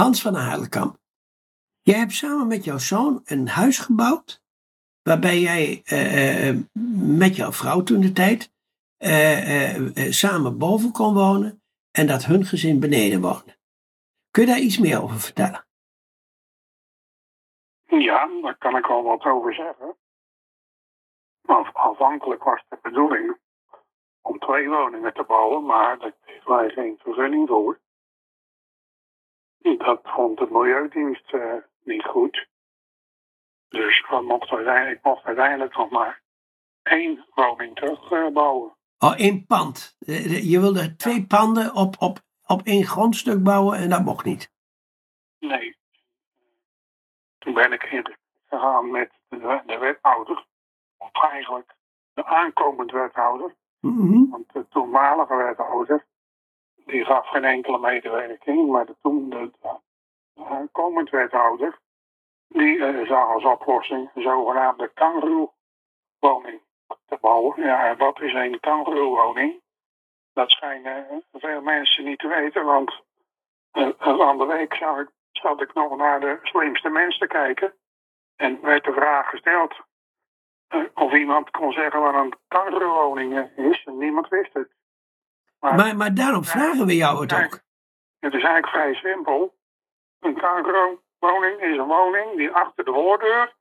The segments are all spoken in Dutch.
Hans van Haarlekamp. Jij hebt samen met jouw zoon een huis gebouwd. Waarbij jij eh, eh, met jouw vrouw toen de tijd eh, samen boven kon wonen. En dat hun gezin beneden woonde. Kun je daar iets meer over vertellen? Ja, daar kan ik al wat over zeggen. Maar aanvankelijk was de bedoeling om twee woningen te bouwen, maar daar kregen wij geen vergunning voor. Dat vond de Milieudienst eh, niet goed. Dus we mochten uiteindelijk, ik mocht uiteindelijk nog maar één woning terugbouwen. Oh, één pand. Eh, eh, Je wilde twee panden op, op, op één grondstuk bouwen en dat mocht niet. nee. Toen ben ik in gegaan met de, de wethouder, of eigenlijk de aankomend wethouder. Mhm. Want de toenmalige wethouder, die gaf geen enkele medewerking, maar de toen de, de aankomend wethouder, die eh, zag als oplossing een zogenaamde kangaroo-woning te bouwen. Ja, wat is een kangaroo-woning? Dat schijnen eh, veel mensen niet te weten, want eh, van de week zag ik, zat ik nog naar de slimste mens te kijken. En werd de vraag gesteld eh, of iemand kon zeggen wat een kangaroo-woning eh, is. En niemand wist het. Maar, Maar, maar daarom vragen we jou het ook. het is eigenlijk vrij simpel. Een kangaroo-woning is een woning die achter de voordeur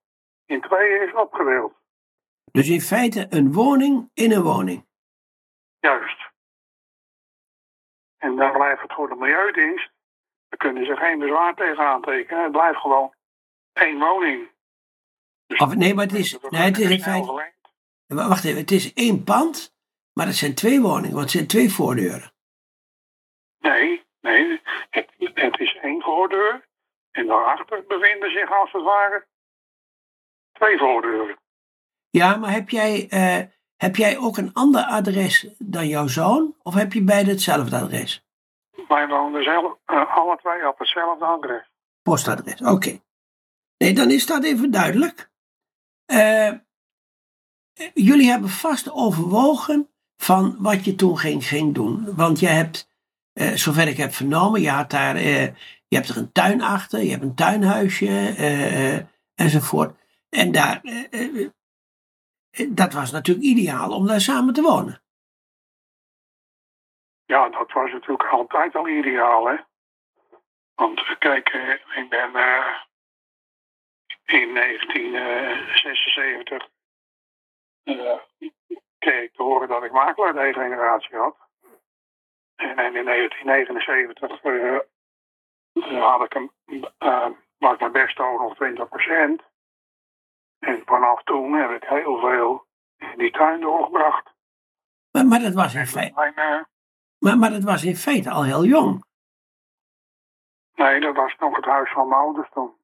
in tweeën is opgedeeld. Dus in feite een woning in een woning. Juist. En dan blijft het voor de Milieudienst. Daar kunnen ze geen bezwaar tegen aantekenen. Het blijft gewoon één woning. Dus Of, nee, maar het is, nee, het is in feite. Wacht even, het is één pand, maar het zijn twee woningen, want het zijn twee voordeuren. Nee, nee. Het, het is één voordeur. En daarachter bevinden zich als het ware twee voordeuren. Ja, maar heb jij, eh, heb jij ook een ander adres dan jouw zoon? Of heb je beide hetzelfde adres? Wij woonden zelf, eh, alle twee op hetzelfde adres. Postadres, oké. Nee, dan is dat even duidelijk. Eh, jullie hebben vast overwogen van wat je toen ging, doen. Want je hebt, eh, zover ik heb vernomen, je, had daar, eh, je hebt er een tuin achter, je hebt een tuinhuisje eh, eh, enzovoort. En daar, eh, eh, dat was natuurlijk ideaal om daar samen te wonen. Ja, dat was natuurlijk altijd al ideaal, hè. Want kijk, ik ben in 1976 eh, kreeg ik dat ik makelaardegeneratie had. En, in 1979 eh, eh, had ik een, eh, was mijn beste nog 20% En vanaf toen heb ik heel veel in die tuin doorgebracht. Maar, maar, dat was in feite, Mijn, maar, maar dat was in feite al heel jong. nee, dat was nog het huis van mijn ouders toen.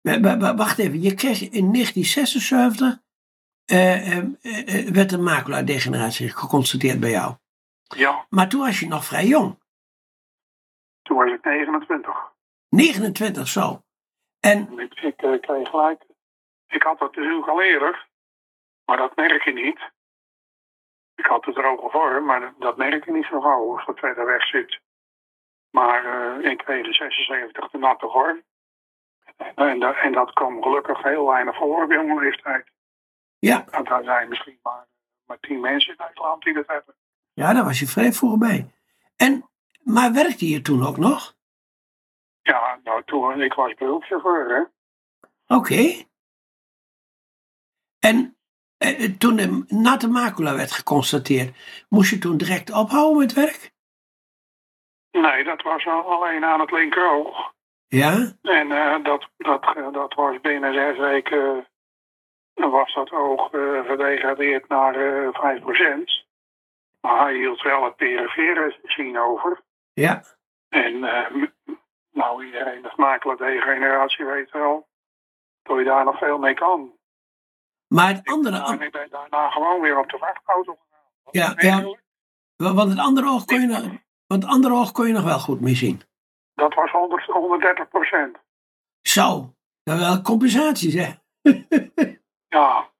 Maar- maar- maar Wacht even, je kreeg in 1976 eh, eh, eh, werd een maculadegeneratie geconstateerd bij jou. Ja, Maar toen was je nog vrij jong. toen was ik 29. 29 zo. En, Ik, ik kreeg gelijk. Ik had het natuurlijk al eerder, maar dat merk je niet. Ik had de droge vorm, maar dat, dat merk je niet zo gauw als dat verder weg zit. Maar ik kreeg in 76 de natte vorm. En, en, dat- en dat kwam gelukkig heel weinig voor op jonge leeftijd. Ja, Want daar zijn misschien maar, maar tien mensen in Nederland die dat hebben. ja, daar was je vrij vroeg bij. En, maar werkte je toen ook nog? Ja, nou toen, ik was beroepschauffeur, hè. Oké. En eh, eh, toen de natte macula werd geconstateerd, moest je toen direct ophouden met werk? Nee, dat was al alleen aan het linkeroog. Ja? En eh, dat, dat, dat was binnen zes weken eh, was dat oog eh, gedegradeerd naar eh 5%. Maar hij hield wel het perifere zien over. Ja. En eh, nou, iedereen de smakelijke degeneratie weet wel dat je daar nog veel mee kan. Maar het andere, En ik ben daarna gewoon weer op de vrachtauto gegaan. Ja, ja. want het andere oog kon je nog, want het andere oog kon je nog wel goed mee zien. Dat was 100, 130 procent. Zo, dan wel compensaties, hè? Ja.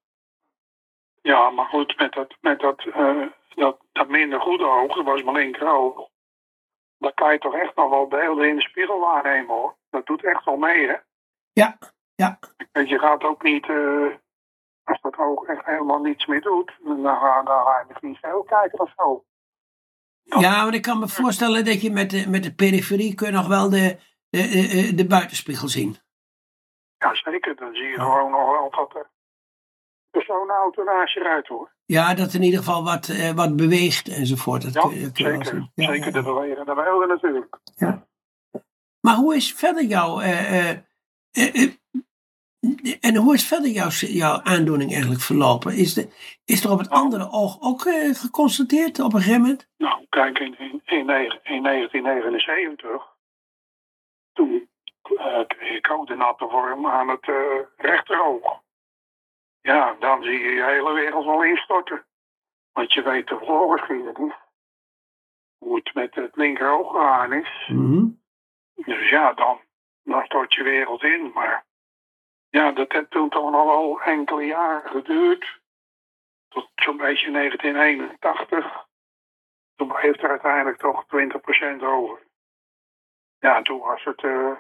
Ja, maar goed, met dat, met dat, eh, dat, dat minder goede oog, dat was mijn linkeroog. dan kan je toch echt nog wel beelden in de spiegel waarnemen hoor. Dat doet echt wel mee hè. Ja, ja. Want je gaat ook niet, eh, als dat oog echt helemaal niets meer doet, dan ga, dan ga je misschien veel kijken of zo. Ja, maar ik kan me voorstellen dat je met de, met de periferie kun je nog wel de, de, de, de buitenspiegel zien. Ja, zeker. Dan zie je gewoon nog wel dat de personenauto naast je rijdt hoor. Ja, dat in ieder geval wat, eh, wat beweegt enzovoort. Dat, Ja, je wel zeker. Ja, zeker ja, de bewegende beelden natuurlijk. ja. Maar hoe is verder jouw... eh, eh, eh, eh, en hoe is verder jouw, jouw aandoening eigenlijk verlopen? Is, de, is er op het andere oog ook eh, geconstateerd op een gegeven moment? Nou, kijk, in, in, in, in 1979, toen eh, kreeg ik ook de natte vorm aan het eh, rechteroog. Ja, dan zie je je hele wereld wel instorten. Want je weet de voorgeschiedenis, hoe het met het linkeroog gegaan is. Mhm. Dus ja, dan, dan stort je wereld in. Maar ja, dat heeft toen toch nog wel enkele jaren geduurd. Tot zo'n beetje 1981. Toen bleef er uiteindelijk toch 20% over. Ja, toen was het eh,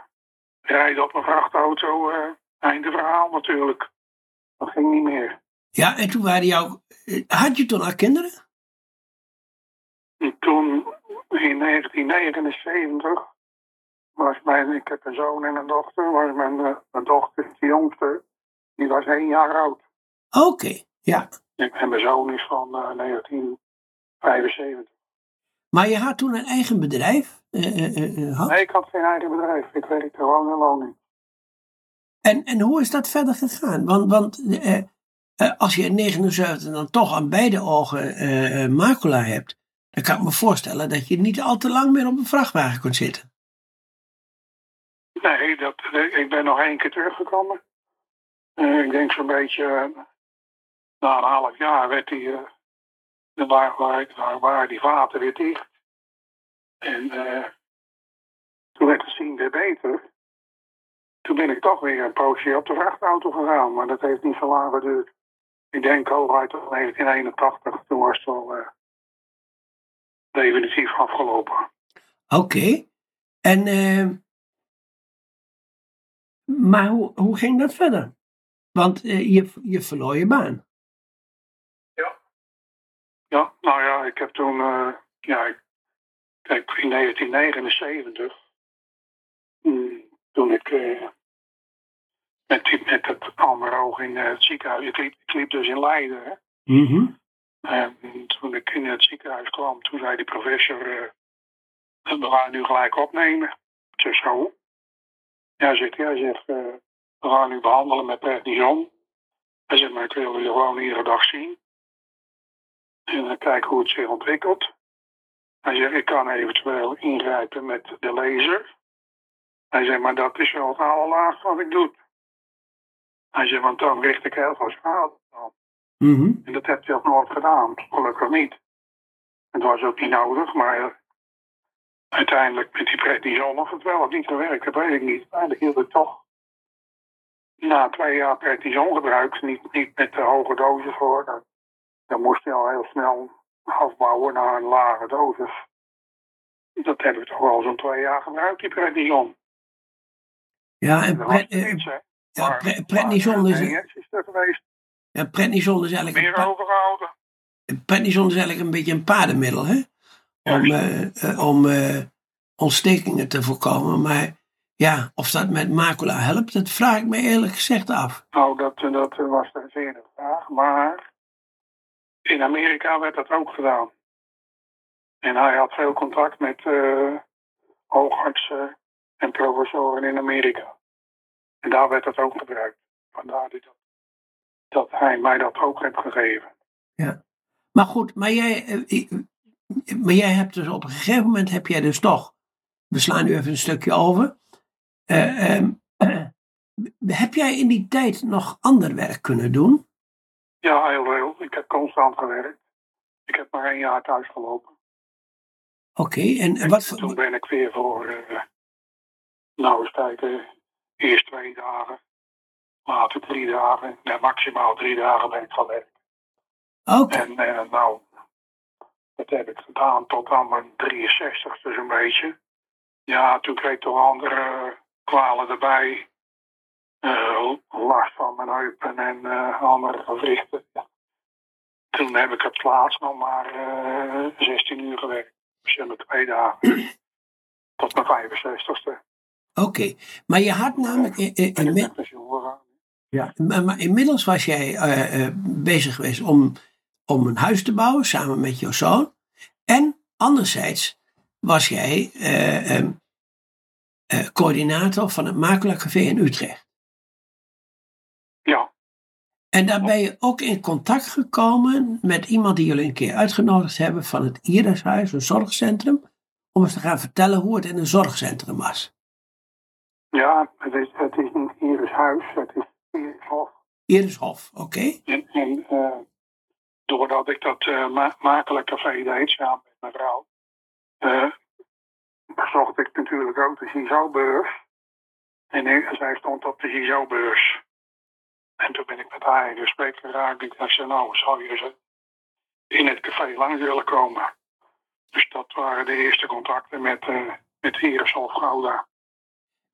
rijden op een vrachtauto eh einde verhaal natuurlijk. Dat ging niet meer. Ja, en toen waren jouw... eh, Had je toen al kinderen? En toen, in 1979, was mijn, ik heb een zoon en een dochter, was mijn, eh, mijn dochter, de jongste, die was één jaar oud. Oké, ja. En mijn zoon is van eh, 1975. Maar je had toen een eigen bedrijf? eh, eh, eh, eh, had? Nee, ik had geen eigen bedrijf. Ik werkte gewoon in loning. En, en hoe is dat verder gegaan? Want, want eh, eh, als je in 79 dan toch aan beide ogen eh, eh, macula hebt, dan kan ik me voorstellen dat je niet al te lang meer op een vrachtwagen kunt zitten. Nee, dat, ik ben nog één keer teruggekomen. Eh, ik denk zo'n beetje, na een half jaar werd die, eh, de waar, waar, die vaten weer dicht. En toen werd het zien weer beter. Toen ben ik toch weer een poosje op de vrachtauto gegaan, maar dat heeft niet zo lang geduurd. Ik denk hooguit tot 1981, toen was het al eh, definitief afgelopen. Oké. En, eh, maar hoe, hoe ging dat verder? Want eh, je, je verloor je baan. Ja, nou ja, ik heb toen, eh, ja, ik, kijk, in 1979, mm, toen ik eh, met, met het Almeroog in eh, het ziekenhuis, ik liep, ik liep dus in Leiden, hè. Mhm. En toen ik in het ziekenhuis kwam, toen zei die professor, eh, we gaan nu gelijk opnemen. Ik zeg zo. Ja, zegt hij, zegt, eh, we gaan nu behandelen met prednison. Hij zegt, maar ik wil je gewoon iedere dag zien. En dan kijken hoe het zich ontwikkelt. Hij zegt, ik kan eventueel ingrijpen met de laser. Hij zegt, maar dat is wel het allerlaagste wat ik doe. Want dan richt ik heel veel schade aan. Mhm. En dat heeft hij ook nooit gedaan, gelukkig niet. Het was ook niet nodig, maar uiteindelijk met die prednison of het wel of niet gewerkt, dat weet ik niet. Uiteindelijk hield ik toch na twee jaar prednison gebruik, niet, niet met de hoge dosis voor, dan, dan moest je al heel snel afbouwen naar een lage dosis. Dat heb ik toch wel zo'n twee jaar gebruikt, die prednison. Ja, en Dat ja, Maar- pre, prednison maar, is, injecties er geweest, ja, prednison is eigenlijk een meer overgehouden. prednison is eigenlijk een beetje een paardenmiddel, hè? Om, eh, eh, eh, ontstekingen te voorkomen. Maar ja, of dat met macula helpt, dat vraag ik me eerlijk gezegd af. Nou, dat, dat was een zeer vraag. Maar in Amerika werd dat ook gedaan. En hij had veel contact met eh, hoogartsen en professoren in Amerika. En daar werd dat ook gebruikt. Vandaar dat, dat hij mij dat ook heeft gegeven. Maar goed, maar jij, eh, maar jij hebt dus op een gegeven moment heb jij dus toch, we slaan nu even een stukje over. Eh, ehm, heb jij in die tijd nog ander werk kunnen doen? Ja, heel veel. Ik heb constant gewerkt. Ik heb maar één jaar thuis gelopen. Oké, en En wat toen ben ik weer voor, eh nou eens kijken, eerst twee dagen, later drie dagen, maximaal drie dagen ben ik gaan werken. Oké, En eh, nou, Dat heb ik gedaan tot aan mijn 63 dus een beetje. Ja, toen kreeg ik toch andere kwalen erbij. Uh, last van mijn heupen en uh, andere gewrichten. Toen heb ik het laatst nog maar uh, 16 uur gewerkt. Dus in twee dagen. Tot mijn 65ste. Oké, maar je had namelijk. In, in, in, ja, maar, maar, inmiddels was jij bezig geweest om, om een huis te bouwen samen met jouw zoon. En anderzijds was jij uh, uh, coördinator van het Makelaar Café in Utrecht. Ja. En daar ben je ook in contact gekomen met iemand die jullie een keer uitgenodigd hebben van het Irishuis, een zorgcentrum, om eens te gaan vertellen hoe het in een zorgcentrum was. Ja, het is, het is niet Irishuis, het is Irishof. Irishof, oké. En, en uh, doordat ik dat uh, ma Makelaar Café deed samen met mijn vrouw, uh, bezocht ik natuurlijk ook de CISO-beurs. En zij stond op de CISO-beurs. En toen ben ik met haar in gesprek geraakt. Ik dacht, nou, zou je ze in het café langs willen komen? Dus dat waren de eerste contacten met, uh, met Iris of Gouda.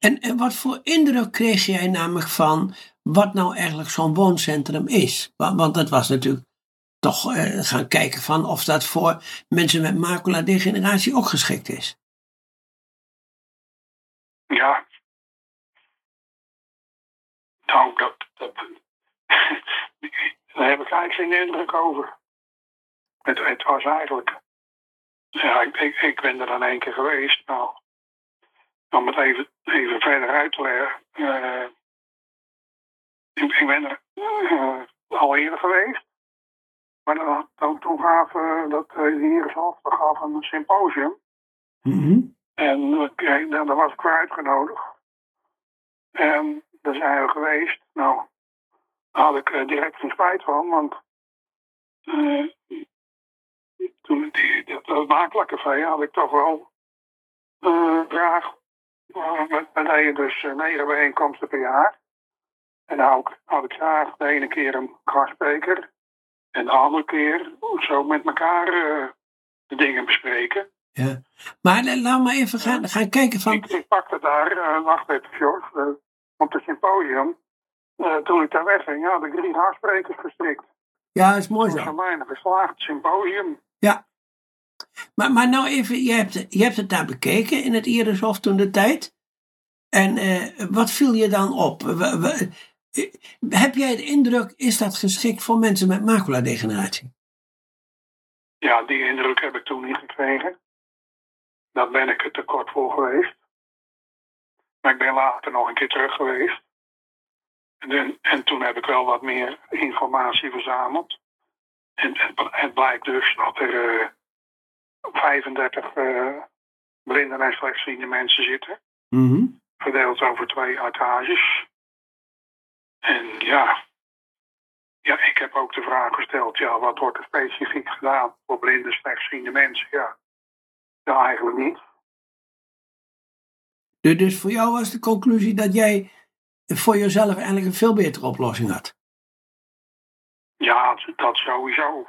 En, en wat voor indruk kreeg jij namelijk van wat nou eigenlijk zo'n wooncentrum is? Want, want dat was natuurlijk toch uh, gaan kijken van of dat voor mensen met macula-degeneratie ook geschikt is. Ja. Nou, dat, dat, daar heb ik eigenlijk geen indruk over. Het, het was eigenlijk. Ja, ik, ik, ik, ben er dan één keer geweest. Nou, om het even, even verder uit te leggen. Uh, ik, ik, ben er uh, al eerder geweest. Maar dan, dan, toen gaf uh, dat hier is af, gaf een symposium. Mm -hmm. En daar, daar was ik voor uitgenodigd. En daar zijn we geweest. Nou, daar had ik direct geen spijt van, want toen die, dat, dat makelaarcafé had ik toch wel uh, met, met dus negen bijeenkomsten per jaar. En dan had, had ik graag de ene keer een gastspreker en de andere keer zo met elkaar de dingen bespreken. Ja. Maar laten we even gaan, gaan kijken van... Ik, ik pakte daar, uh, wacht even George, uh, op het symposium. Toen ik daar wegging, had ik drie haarsprekers gestrikt. Ja, dat is mooi zo. Dat mij een geslaagd symposium. Ja. Maar, maar nou even, je hebt, het daar bekeken in het Irishof toen de tijd. En wat viel je dan op? heb jij de indruk, is dat geschikt voor mensen met maculadegeneratie? Ja, die indruk heb ik toen niet gekregen. Daar ben ik er tekort voor geweest. Maar ik ben later nog een keer terug geweest. En, en toen heb ik wel wat meer informatie verzameld. En het blijkt dus dat er uh, 35 uh, blinden en slechtziende mensen zitten. Mm -hmm. Verdeeld over twee etages. En ja, ja, ik heb ook de vraag gesteld, ja, wat wordt er specifiek gedaan voor blinde, slechtziende mensen? Ja, ja eigenlijk niet. Dus voor jou was de conclusie dat jij voor jezelf eigenlijk een veel betere oplossing had? Ja, dat sowieso.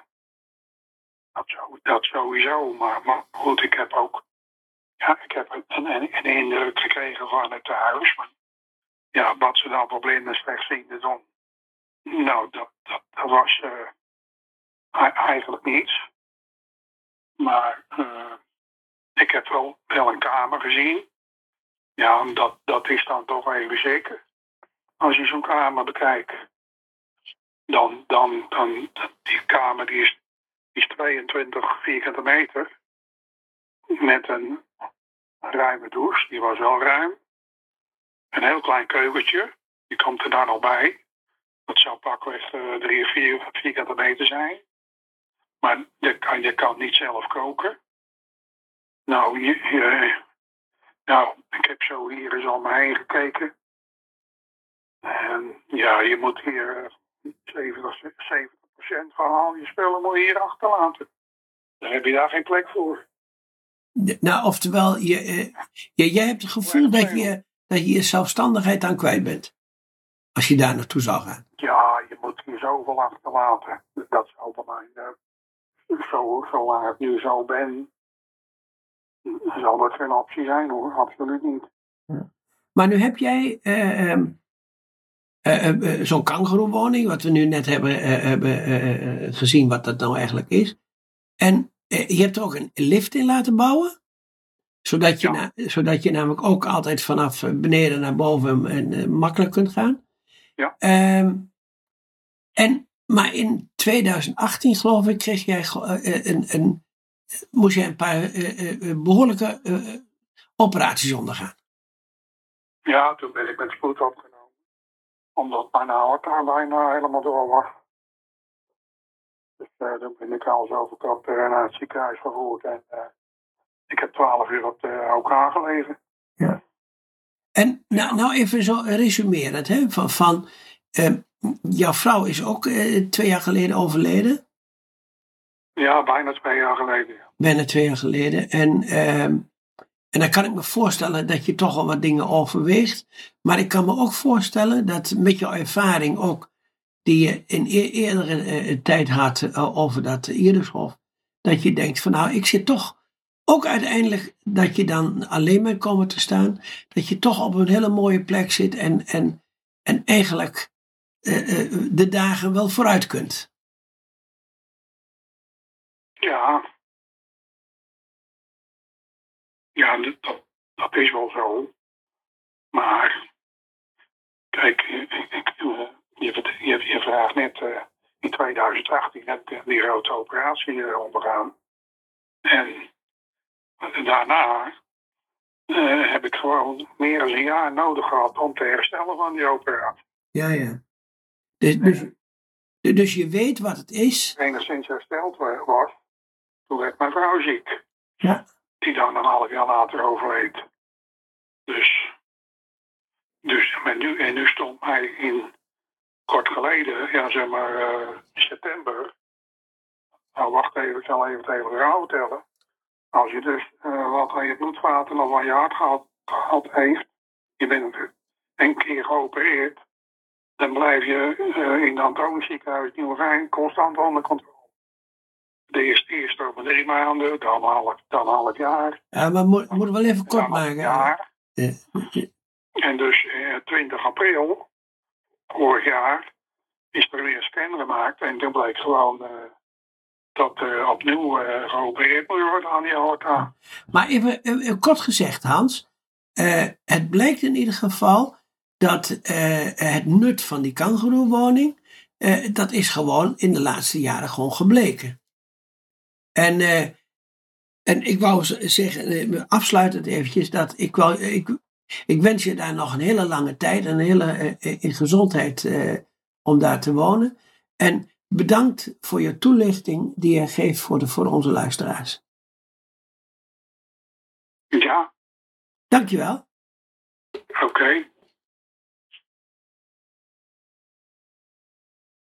Dat, dat sowieso. Maar, maar goed, ik heb ook ja, ik heb een, een, een indruk gekregen van het huis. Maar ja, wat ze dan voor blinden slechtzienden doen. Nou, dat, dat, dat was uh, eigenlijk niets. Maar uh, ik heb wel, wel een kamer gezien. Ja, dat, dat is dan toch even zeker. Als je zo'n kamer bekijkt, dan, dan, dan die kamer die is, is 22 vierkante meter. Met een ruime douche, die was wel ruim. Een heel klein keukentje, die komt er dan al bij. Dat zou pakweg uh, drie of vier vierkante meter zijn. Maar je kan, je kan niet zelf koken. Nou, je, je, nou, ik heb zo hier eens om me heen gekeken. En ja, je moet hier 70, 70 van al je spullen moet je hier achterlaten. Dan heb je daar geen plek voor. Nou, oftewel, je, je, jij hebt het gevoel dat je, dat je je zelfstandigheid aan kwijt bent. Als je daar naartoe zou gaan. Ja, je moet hier zoveel achterlaten. Dat zou voor mij uh, zo, zolang ik nu zo ben, zal dat geen optie zijn hoor, absoluut niet. Maar nu heb jij eh, ehm, eh, eh, eh, zo'n kangeroewoning, wat we nu net hebben, hebben gezien wat dat nou eigenlijk is. En je hebt er ook een lift in laten bouwen. Zodat je, Ja. na- zodat je namelijk ook altijd vanaf beneden naar boven en, makkelijk kunt gaan. Ja. Ehm, en, maar in 2018 geloof ik kreeg jij een, een, moest je een paar eh, eh, eh, behoorlijke eh, operaties ondergaan. Ja, toen ben ik met spoed opgenomen. Omdat mijn aorta bijna helemaal door was. Dus toen ben ik al zo eh, naar het ziekenhuis vervoerd. En eh, ik heb twaalf uur op de OK gelegen. En nou, nou even zo resumerend, hè, van, van eh, jouw vrouw is ook eh, twee jaar geleden overleden. Ja, bijna twee jaar geleden. ja. Bijna twee jaar geleden. En, ehm, en dan kan ik me voorstellen dat je toch al wat dingen overweegt. Maar ik kan me ook voorstellen dat met jouw ervaring ook, die je in e- eerdere eh, tijd had eh, over dat Irishof, dat je denkt van nou, ik zit toch ook uiteindelijk dat je dan alleen bent komen te staan, dat je toch op een hele mooie plek zit en, en, en eigenlijk eh, eh, de dagen wel vooruit kunt. Ja. Ja, dat, is wel zo. Maar, kijk, ik, ik, eh, je, je, je vraagt net, eh, in 2018 heb ik die grote operatie ondergaan. En daarna eh, heb ik gewoon meer dan een jaar nodig gehad om te herstellen van die operatie. Ja, ja. Dus, dus, dus je weet wat het is. enigszins hersteld wa- was, toen werd mijn vrouw ziek. Ja. Die dan een half jaar later overleed. Dus, dus maar nu, en nu stond mij in kort geleden, ja zeg maar eh, september. Nou wacht even, ik zal even hele verhaal vertellen. Als je dus eh, wat aan je bloedvaten of aan je hart gehad, gehad heeft, je bent een keer geopereerd, dan blijf je eh, in het Antonisch ziekenhuis Nieuwegein constant onder controle. De eerste, eerst over drie maanden, dan half, dan half jaar. Ja, maar moet, moet wel even kort maken. jaar. Eh, En dus eh, 20 april, vorig jaar, is er weer een scan gemaakt. En toen bleek gewoon eh, dat er opnieuw eh, geopereerd moet worden aan die aorta. Maar even, even kort gezegd, Hans. eh, het blijkt in ieder geval dat eh, het nut van die kangeroewoning, eh, dat is gewoon in de laatste jaren gewoon gebleken. En, eh, en ik wou zeggen, eh, afsluitend eventjes, dat ik, wou, ik, ik wens je daar nog een hele lange tijd en een hele eh, in gezondheid om daar te wonen. En bedankt voor je toelichting die je geeft voor, de, voor onze luisteraars. Ja, Dankjewel. oké.